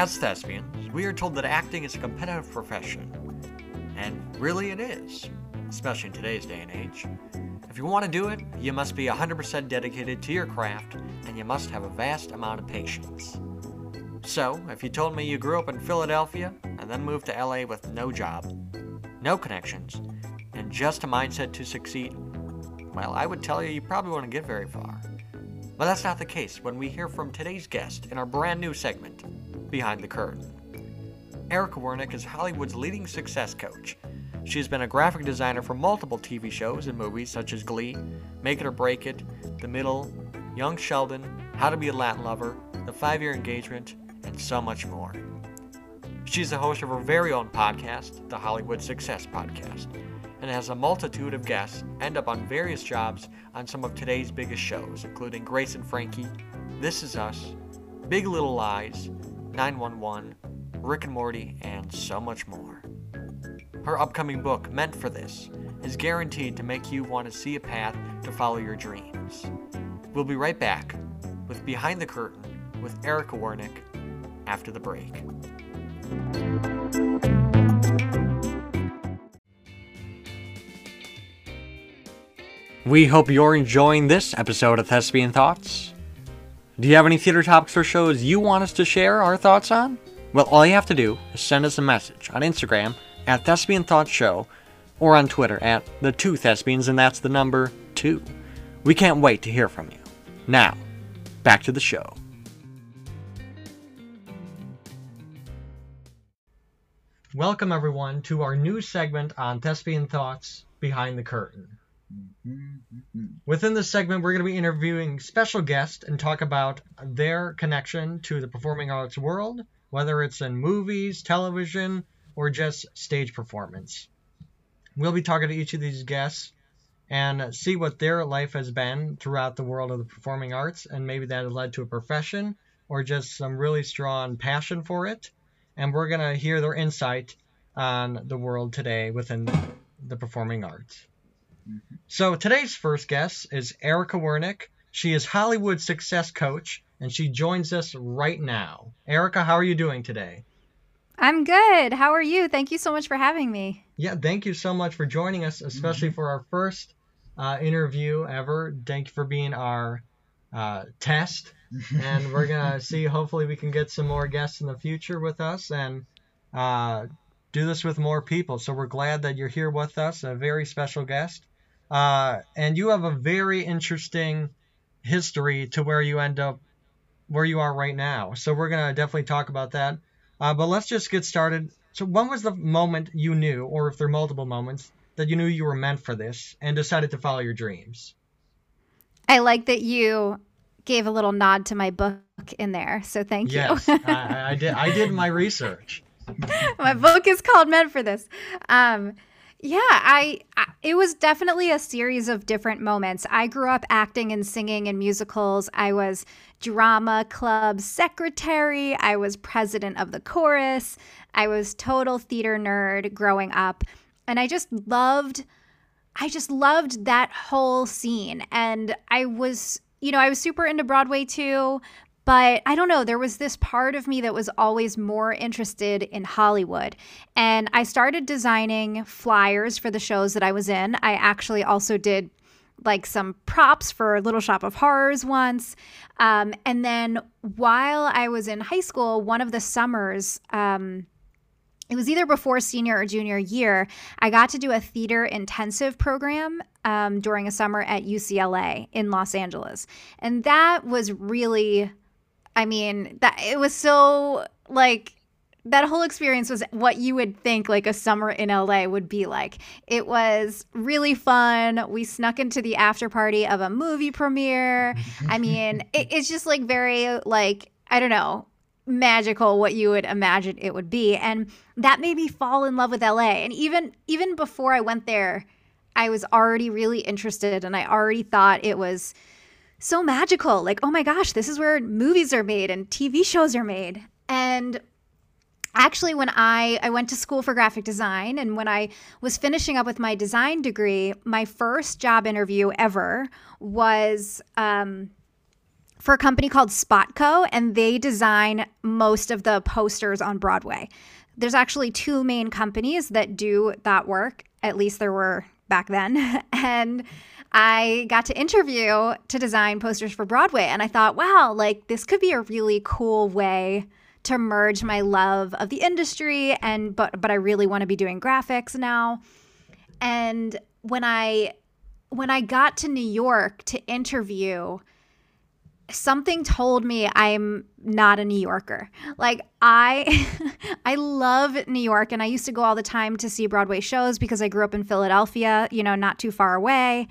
As thespians, we are told that acting is a competitive profession. And really it is, especially in today's day and age. If you want to do it, you must be 100% dedicated to your craft, and you must have a vast amount of patience. So, if you told me you grew up in Philadelphia and then moved to LA with no job, no connections, and just a mindset to succeed, well, I would tell you you probably wouldn't get very far. But that's not the case when we hear from today's guest in our brand new segment, Behind the Curtain. Erica Wernick is Hollywood's leading success coach. She has been a graphic designer for multiple TV shows and movies such as Glee, Make It or Break It, The Middle, Young Sheldon, How to Be a Latin Lover, The Five Year Engagement, and so much more. She's the host of her very own podcast, the Hollywood Success Podcast, and has a multitude of guests end up on various jobs on some of today's biggest shows, including Grace and Frankie, This Is Us, Big Little Lies, 911, Rick and Morty, and so much more. Her upcoming book, Meant for This, is guaranteed to make you want to see a path to follow your dreams. We'll be right back with Behind the Curtain with Erica Wernick after the break. We hope you're enjoying this episode of Thespian Thoughts. Do you have any theater topics or shows you want us to share our thoughts on? Well, all you have to do is send us a message on Instagram at Thespian Thoughts Show or on Twitter at the two thespians, and that's the number two. We can't wait to hear from you. Now, back to the show. Welcome, everyone, to our new segment on Thespian Thoughts Behind the Curtain. Within this segment, we're going to be interviewing special guests and talk about their connection to the performing arts world, whether it's in movies, television, or just stage performance. We'll be talking to each of these guests and see what their life has been throughout the world of the performing arts, and maybe that has led to a profession or just some really strong passion for it. And we're going to hear their insight on the world today within the performing arts. So today's first guest is Erica Wernick. She is Hollywood success coach, and she joins us right now. Erica, how are you doing today? I'm good. How are you? Thank you so much for having me. Yeah, thank you so much for joining us, especially mm-hmm. for our first uh, interview ever. Thank you for being our uh, test, and we're gonna see. Hopefully, we can get some more guests in the future with us and uh, do this with more people. So we're glad that you're here with us, a very special guest. Uh, and you have a very interesting history to where you end up where you are right now. So we're gonna definitely talk about that. Uh, but let's just get started. So when was the moment you knew, or if there are multiple moments, that you knew you were meant for this and decided to follow your dreams? I like that you gave a little nod to my book in there. So thank yes, you. Yes, I, I, did. I did my research. my book is called Meant for This. Um, yeah, I, I, it was definitely a series of different moments. I grew up acting and singing in musicals. I was drama club secretary. I was president of the chorus. I was total theater nerd growing up. And I just loved I just loved that whole scene. And I was, you know, I was super into Broadway too, but I don't know, there was this part of me that was always more interested in Hollywood. And I started designing flyers for the shows that I was in. I actually also did like some props for Little Shop of Horrors once. Um, and then while I was in high school, one of the summers, um, it was either before senior or junior year, I got to do a theater intensive program um, during a summer at UCLA in Los Angeles. And that was really I mean, that it was so like that whole experience was what you would think like a summer in LA would be like. It was really fun. We snuck into the after party of a movie premiere. I mean, it, it's just like very like I don't know, magical what you would imagine it would be. And that made me fall in love with LA. And even even before I went there, I was already really interested and I already thought it was so magical. Like, oh my gosh, this is where movies are made and TV shows are made. And actually when I I went to school for graphic design and when I was finishing up with my design degree, my first job interview ever was um, for a company called Spotco, and they design most of the posters on Broadway. There's actually two main companies that do that work. At least there were back then. and I got to interview to design posters for Broadway. And I thought, wow, like this could be a really cool way to merge my love of the industry and but but I really want to be doing graphics now. And when I when I got to New York to interview, something told me I'm not a New Yorker. Like I I love New York and I used to go all the time to see Broadway shows because I grew up in Philadelphia, you know, not too far away.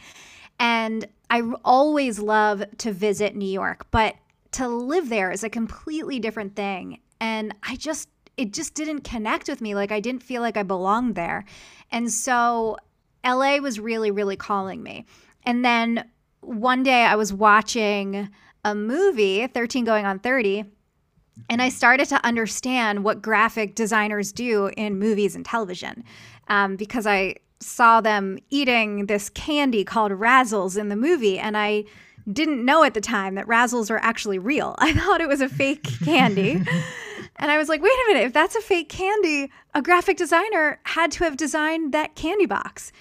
And I always love to visit New York, but to live there is a completely different thing. And I just it just didn't connect with me. Like I didn't feel like I belonged there. And so LA was really really calling me. And then one day I was watching a movie, 13 going on 30, and I started to understand what graphic designers do in movies and television um, because I saw them eating this candy called Razzles in the movie, and I didn't know at the time that Razzles are actually real. I thought it was a fake candy. and I was like, wait a minute, if that's a fake candy, a graphic designer had to have designed that candy box.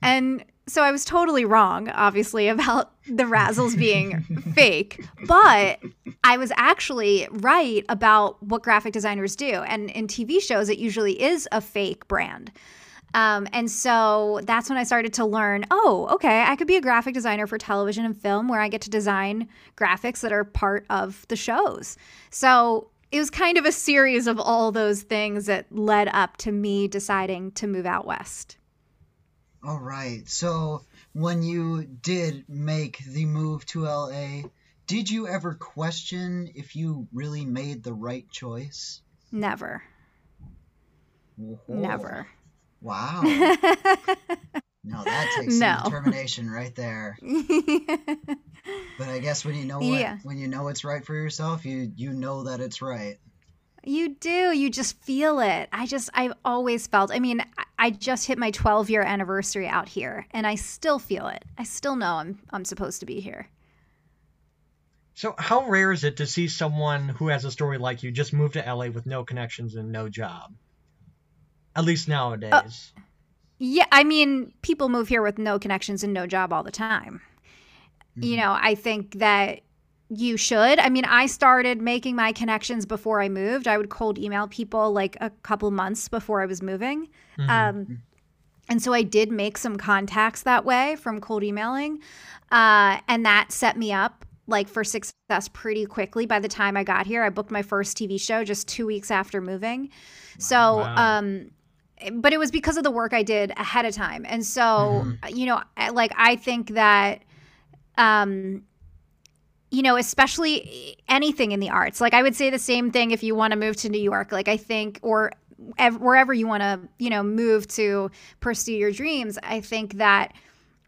And so I was totally wrong, obviously, about the Razzles being fake, but I was actually right about what graphic designers do. And in TV shows, it usually is a fake brand. Um, and so that's when I started to learn oh, okay, I could be a graphic designer for television and film where I get to design graphics that are part of the shows. So it was kind of a series of all those things that led up to me deciding to move out west. All right. So when you did make the move to LA, did you ever question if you really made the right choice? Never. Whoa. Never. Wow. no, that takes no. some determination right there. but I guess when you know what, yeah. when you know it's right for yourself, you you know that it's right. You do. You just feel it. I just, I've always felt, I mean, I just hit my 12 year anniversary out here and I still feel it. I still know I'm, I'm supposed to be here. So, how rare is it to see someone who has a story like you just move to LA with no connections and no job? At least nowadays. Uh, yeah, I mean, people move here with no connections and no job all the time. Mm-hmm. You know, I think that you should. I mean, I started making my connections before I moved. I would cold email people like a couple months before I was moving. Mm-hmm. Um, and so I did make some contacts that way from cold emailing. Uh, and that set me up like for success pretty quickly. By the time I got here, I booked my first TV show just two weeks after moving. So, wow. um, but it was because of the work I did ahead of time. And so, mm-hmm. you know, like I think that um you know, especially anything in the arts. Like I would say the same thing if you want to move to New York. Like I think, or ev- wherever you want to, you know, move to pursue your dreams. I think that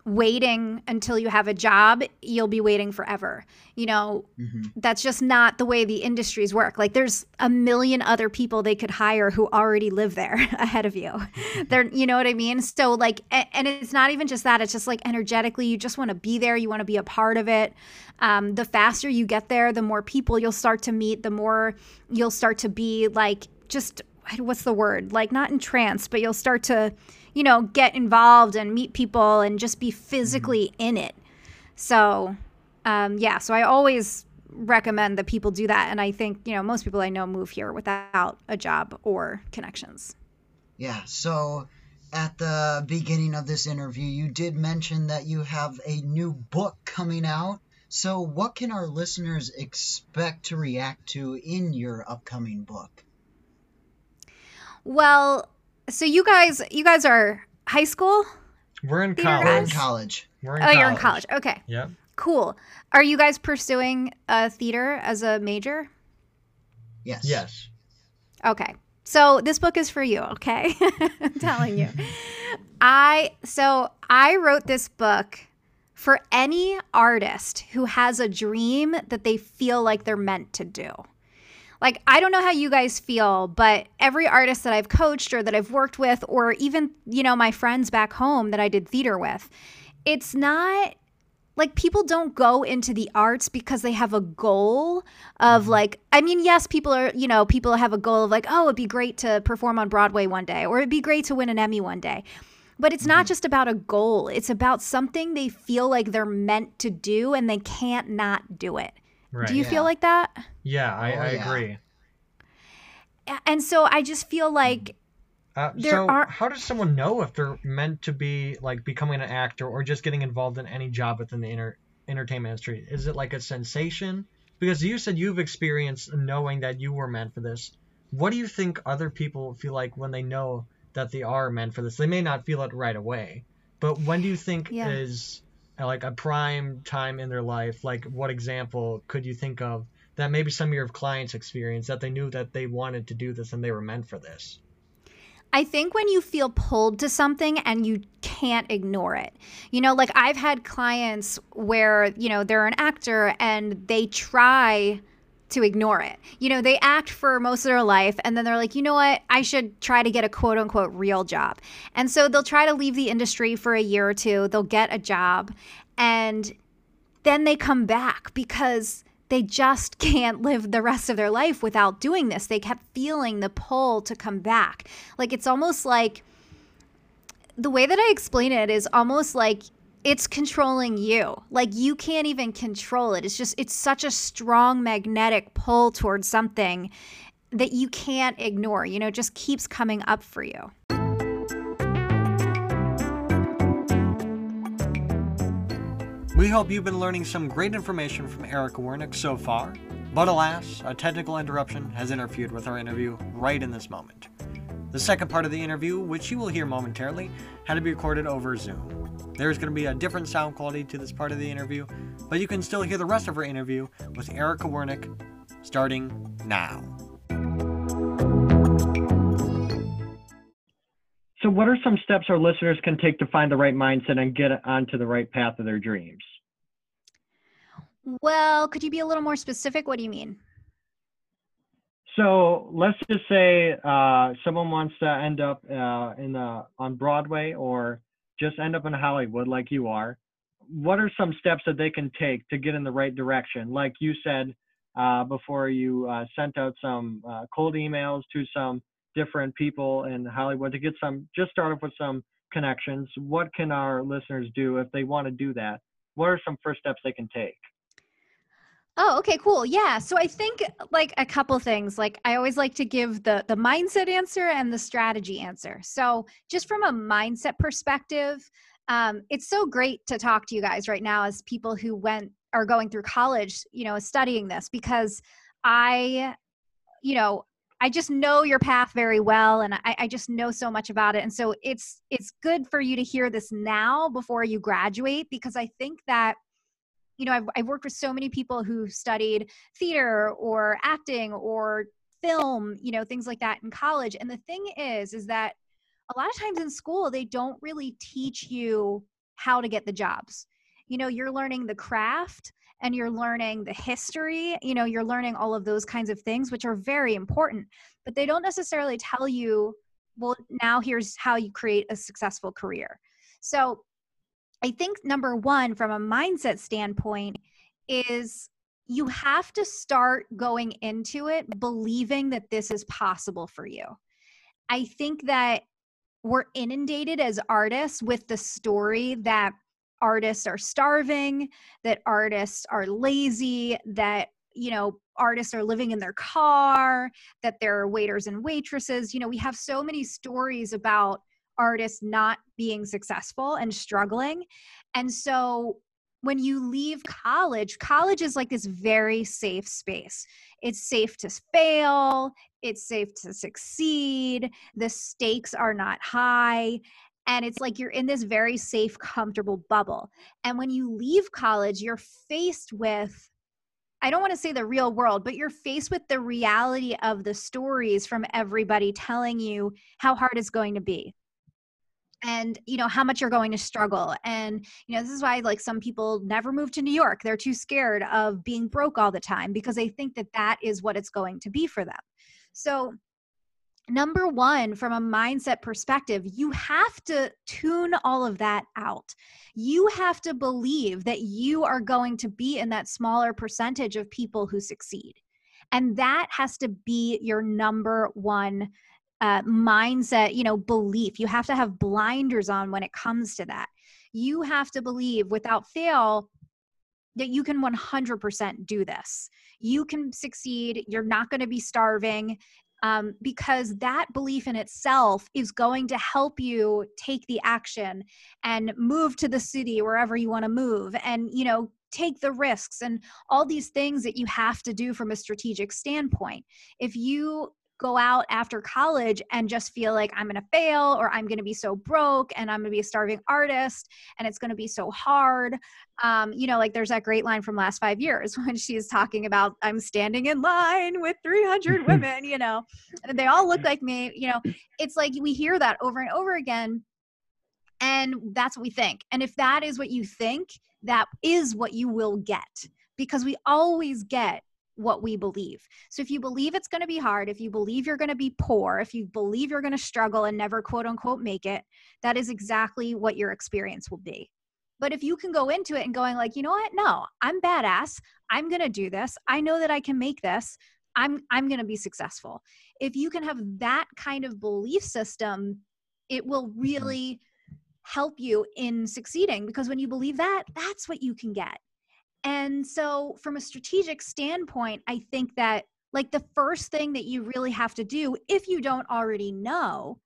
waiting until you have a job, you'll be waiting forever. You know, mm-hmm. that's just not the way the industries work. Like there's a million other people they could hire who already live there ahead of you. They're, you know what I mean? So like and it's not even just that, it's just like energetically you just want to be there, you want to be a part of it. Um, the faster you get there, the more people you'll start to meet, the more you'll start to be like just what's the word? Like not entranced, but you'll start to you know, get involved and meet people and just be physically mm-hmm. in it. So, um, yeah, so I always recommend that people do that. And I think, you know, most people I know move here without a job or connections. Yeah. So at the beginning of this interview, you did mention that you have a new book coming out. So, what can our listeners expect to react to in your upcoming book? Well, so you guys, you guys are high school. We're in college. We're in college. We're in oh, college. you're in college. Okay. Yeah. Cool. Are you guys pursuing a theater as a major? Yes. Yes. Okay. So this book is for you, okay? I'm telling you. I so I wrote this book for any artist who has a dream that they feel like they're meant to do like I don't know how you guys feel, but every artist that I've coached or that I've worked with or even, you know, my friends back home that I did theater with, it's not like people don't go into the arts because they have a goal of Mhm. like I mean yes people are you know people have a goal of like oh it'd be great to perform on Broadway one day or it'd be great to win an Emmy one day. But it's not Mhm. just about a goal. It's about something they feel like they're meant to do and they can't not do it. Right. Do you Yeah. feel like that? yeah, I, Oh, I yeah. agree. And so I just feel like Uh, There so, are- how does someone know if they're meant to be like becoming an actor or just getting involved in any job within the inter- entertainment industry? Is it like a sensation? Because you said you've experienced knowing that you were meant for this. What do you think other people feel like when they know that they are meant for this? They may not feel it right away, but when do you think Yeah. is like a prime time in their life? Like, what example could you think of that maybe some of your clients experienced that they knew that they wanted to do this and they were meant for this? I think when you feel pulled to something and you can't ignore it. You know, like I've had clients where, you know, they're an actor and they try to ignore it. You know, they act for most of their life and then they're like, you know what, I should try to get a quote unquote real job. And so they'll try to leave the industry for a year or two, they'll get a job, and then they come back because they just can't live the rest of their life without doing this. They kept feeling the pull to come back. Like it's almost like the way that I explain it is almost like it's controlling you. Like you can't even control it. It's just it's such a strong magnetic pull towards something that you can't ignore. You know, it just keeps coming up for you. We hope you've been learning some great information from Eric Wernick so far, but alas, a technical interruption has interfered with our interview right in this moment. The second part of the interview, which you will hear momentarily, had to be recorded over Zoom. There's going to be a different sound quality to this part of the interview, but you can still hear the rest of our interview with Erica Wernick starting now. So, what are some steps our listeners can take to find the right mindset and get onto the right path of their dreams? Well, could you be a little more specific? What do you mean? So, let's just say uh, someone wants to end up uh, in the on Broadway or just end up in Hollywood, like you are. What are some steps that they can take to get in the right direction? Like you said uh, before, you uh, sent out some uh, cold emails to some different people in Hollywood to get some, just start off with some connections. What can our listeners do if they want to do that? What are some first steps they can take? Oh, okay, cool. Yeah. So I think like a couple things. Like I always like to give the the mindset answer and the strategy answer. So just from a mindset perspective, um, it's so great to talk to you guys right now as people who went are going through college, you know, studying this because I, you know, I just know your path very well and I, I just know so much about it. And so it's it's good for you to hear this now before you graduate because I think that you know, I've, I've worked with so many people who studied theater or acting or film, you know, things like that in college. And the thing is, is that a lot of times in school, they don't really teach you how to get the jobs. You know, you're learning the craft and you're learning the history, you know, you're learning all of those kinds of things, which are very important, but they don't necessarily tell you, well, now here's how you create a successful career. So I think number one, from a mindset standpoint, is you have to start going into it believing that this is possible for you. I think that we're inundated as artists with the story that artists are starving, that artists are lazy, that, you know, artists are living in their car, that they're waiters and waitresses. You know, we have so many stories about artists not being successful and struggling. And so when you leave college, college is like this very safe space. It's safe to fail, it's safe to succeed, the stakes are not high. And it's like you're in this very safe, comfortable bubble. And when you leave college, you're faced with I don't want to say the real world, but you're faced with the reality of the stories from everybody telling you how hard it's going to be and you know how much you're going to struggle and you know this is why like some people never move to new york they're too scared of being broke all the time because they think that that is what it's going to be for them so number one, from a mindset perspective, you have to tune all of that out. You have to believe that you are going to be in that smaller percentage of people who succeed. And that has to be your number one uh, mindset, you know, belief. You have to have blinders on when it comes to that. You have to believe without fail that you can 100% do this. You can succeed. You're not going to be starving um, because that belief in itself is going to help you take the action and move to the city wherever you want to move and you know take the risks and all these things that you have to do from a strategic standpoint if you go out after college and just feel like I'm going to fail or I'm going to be so broke and I'm going to be a starving artist and it's going to be so hard. Um, you know, like there's that great line from last five years when she's talking about I'm standing in line with 300 women, you know, and they all look like me. You know, it's like we hear that over and over again. And that's what we think. And if that is what you think, that is what you will get because we always get what we believe. So if you believe it's going to be hard, if you believe you're going to be poor, if you believe you're going to struggle and never quote unquote make it, that is exactly what your experience will be. But if you can go into it and going like, you know what? No, I'm badass. I'm going to do this. I know that I can make this. I'm I'm going to be successful. If you can have that kind of belief system, it will mm-hmm. really help you in succeeding because when you believe that, that's what you can get. And so, from a strategic standpoint, I think that like the first thing that you really have to do, if you don't already know,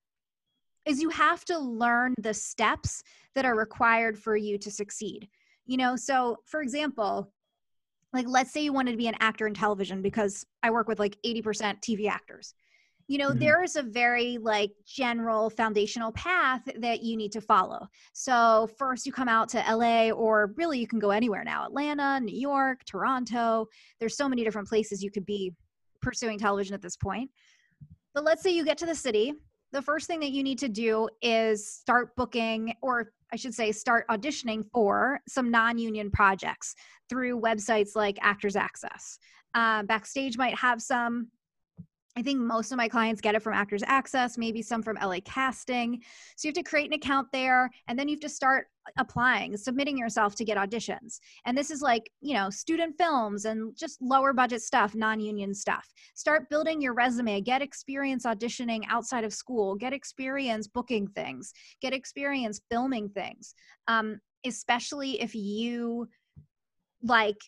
is you have to learn the steps that are required for you to succeed. You know, so for example, like let's say you wanted to be an actor in television because I work with like 80% TV actors you know mm-hmm. there is a very like general foundational path that you need to follow. So first you come out to la or really you can go anywhere now atlanta new york toronto. There's so many different places you could be pursuing television at this point. But let's say you get to the city. The first thing that you need to do is start booking or I should say, start auditioning for some non union projects through websites like Actors Access. Uh, Backstage might have some, I think most of my clients get it from Actors Access, maybe some from LA Casting. So you have to create an account there and then you have to start applying, submitting yourself to get auditions. And this is like, you know, student films and just lower budget stuff, non union stuff. Start building your resume, get experience auditioning outside of school, get experience booking things, get experience filming things. Um, especially if you like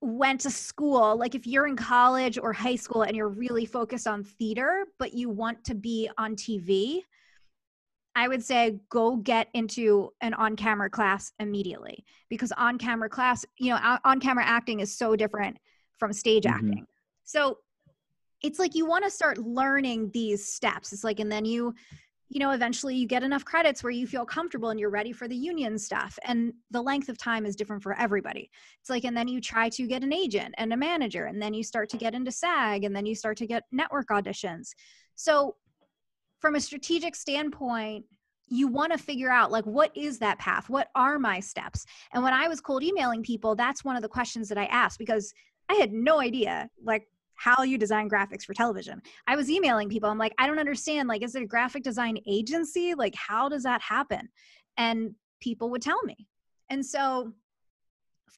went to school, like if you're in college or high school and you're really focused on theater, but you want to be on TV, I would say go get into an on camera class immediately because on camera class, you know, on camera acting is so different from stage mm-hmm. acting. So it's like you want to start learning these steps. It's like, and then you you know, eventually you get enough credits where you feel comfortable and you're ready for the union stuff. And the length of time is different for everybody. It's like, and then you try to get an agent and a manager, and then you start to get into SAG, and then you start to get network auditions. So, from a strategic standpoint, you want to figure out like what is that path what are my steps and when i was cold emailing people that's one of the questions that i asked because i had no idea like how you design graphics for television. I was emailing people. I'm like, I don't understand. Like, is it a graphic design agency? Like, how does that happen? And people would tell me. And so,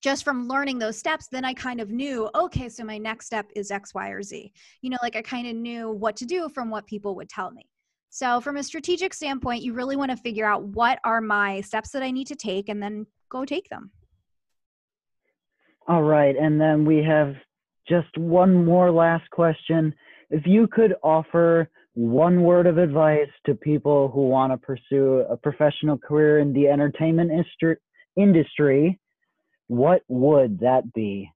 just from learning those steps, then I kind of knew, okay, so my next step is X, Y, or Z. You know, like I kind of knew what to do from what people would tell me. So, from a strategic standpoint, you really want to figure out what are my steps that I need to take and then go take them. All right. And then we have just one more last question. If you could offer one word of advice to people who want to pursue a professional career in the entertainment industry, what would that be?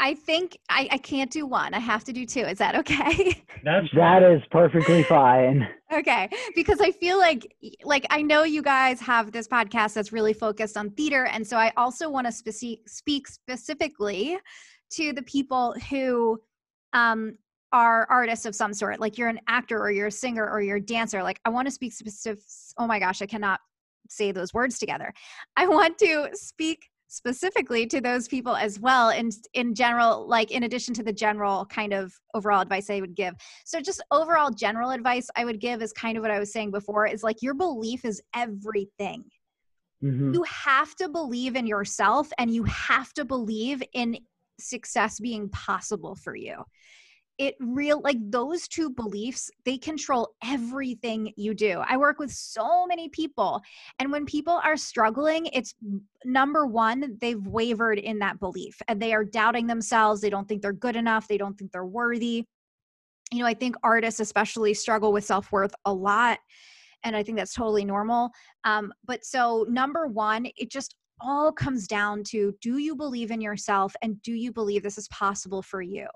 I think I, I can't do one. I have to do two. Is that okay? That's that is perfectly fine. okay, because I feel like like I know you guys have this podcast that's really focused on theater, and so I also want to speci- speak specifically to the people who um, are artists of some sort. Like you're an actor or you're a singer or you're a dancer. Like I want to speak specific. Oh my gosh, I cannot say those words together. I want to speak specifically to those people as well and in general like in addition to the general kind of overall advice i would give. So just overall general advice i would give is kind of what i was saying before is like your belief is everything. Mhm. you have to believe in yourself and you have to believe in success being possible for you it real like those two beliefs they control everything you do. I work with so many people and when people are struggling it's number one they've wavered in that belief and they are doubting themselves they don't think they're good enough they don't think they're worthy. You know i think artists especially struggle with self-worth a lot and i think that's totally normal um, but so number one it just all comes down to do you believe in yourself and do you believe this is possible for you?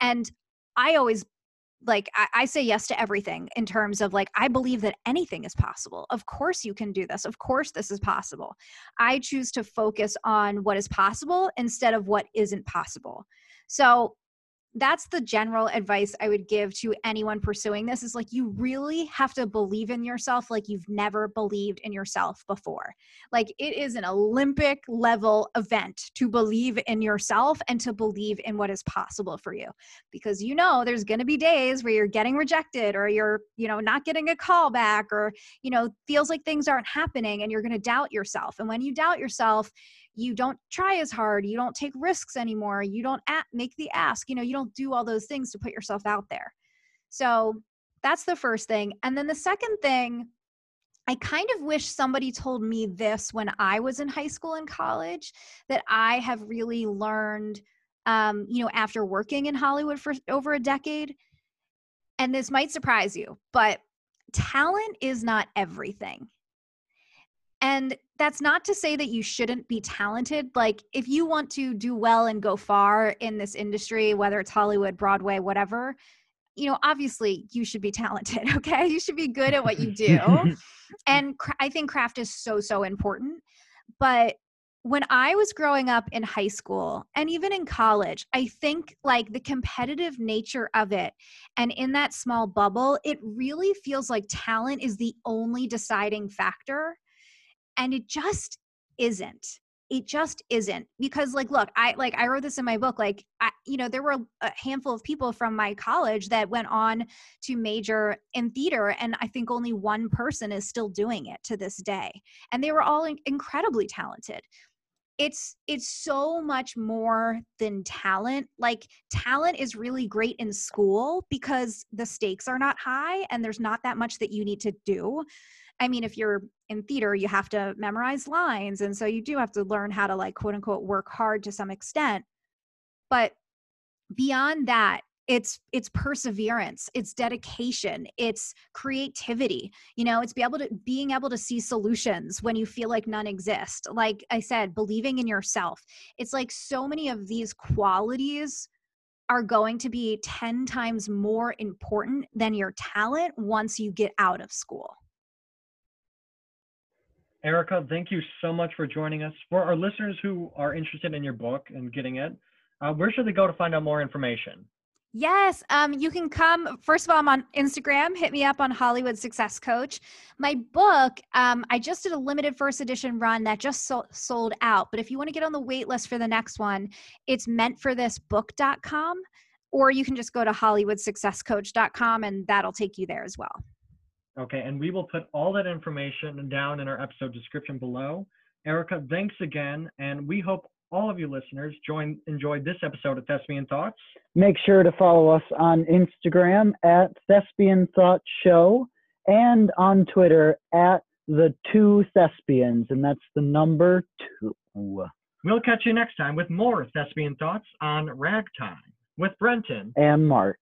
And I always like I, I, say yes to everything in terms of like I believe that anything is possible. Of course you can do this. Of course this is possible. I choose to focus on what is possible instead of what isn't possible. So that's the general advice I would give to anyone pursuing this is like you really have to believe in yourself like you've never believed in yourself before. Like it is an Olympic level event to believe in yourself and to believe in what is possible for you. Because you know there's going to be days where you're getting rejected or you're, you know, not getting a call back or, you know, feels like things aren't happening and you're going to doubt yourself. And when you doubt yourself, you don't try as hard you don't take risks anymore you don't make the ask you know you don't do all those things to put yourself out there so that's the first thing and then the second thing I kind of wish somebody told me this when I was in high school and college that I have really learned, um, you know, after working in Hollywood for over a decade. And this might surprise you, but talent is not everything. And that's not to say that you shouldn't be talented. Like, if you want to do well and go far in this industry, whether it's Hollywood, Broadway, whatever, you know, obviously you should be talented, okay? You should be good at what you do. and cra- I think craft is so, so important. But when I was growing up in high school and even in college, I think like the competitive nature of it and in that small bubble, it really feels like talent is the only deciding factor and it just isn't. It just isn't because like look i like i wrote this in my book like I, you know there were a handful of people from my college that went on to major in theater and i think only one person is still doing it to this day and they were all in- incredibly talented. It's it's so much more than talent. Like talent is really great in school because the stakes are not high and there's not that much that you need to do I mean, if you're in theater, you have to memorize lines. And so you do have to learn how to, like, quote unquote, work hard to some extent. But beyond that, it's it's perseverance it's dedication it's creativity you know it's be able to being able to see solutions when you feel like none exist like i said believing in yourself it's like so many of these qualities are going to be 10 times more important than your talent once you get out of school Erica, thank you so much for joining us. For our listeners who are interested in your book and getting it, uh, where should they go to find out more information? Yes, um, you can come. First of all, I'm on Instagram. Hit me up on Hollywood Success Coach. My book, um, I just did a limited first edition run that just so- sold out. But if you want to get on the wait list for the next one, it's meantforthisbook.com, or you can just go to hollywoodsuccesscoach.com and that'll take you there as well. Okay, and we will put all that information down in our episode description below. Erica, thanks again, and we hope all of you listeners join enjoyed this episode of Thespian Thoughts. Make sure to follow us on Instagram at Thespian Thought Show and on Twitter at the two thespians, and that's the number two. We'll catch you next time with more Thespian Thoughts on Ragtime with Brenton And Mark.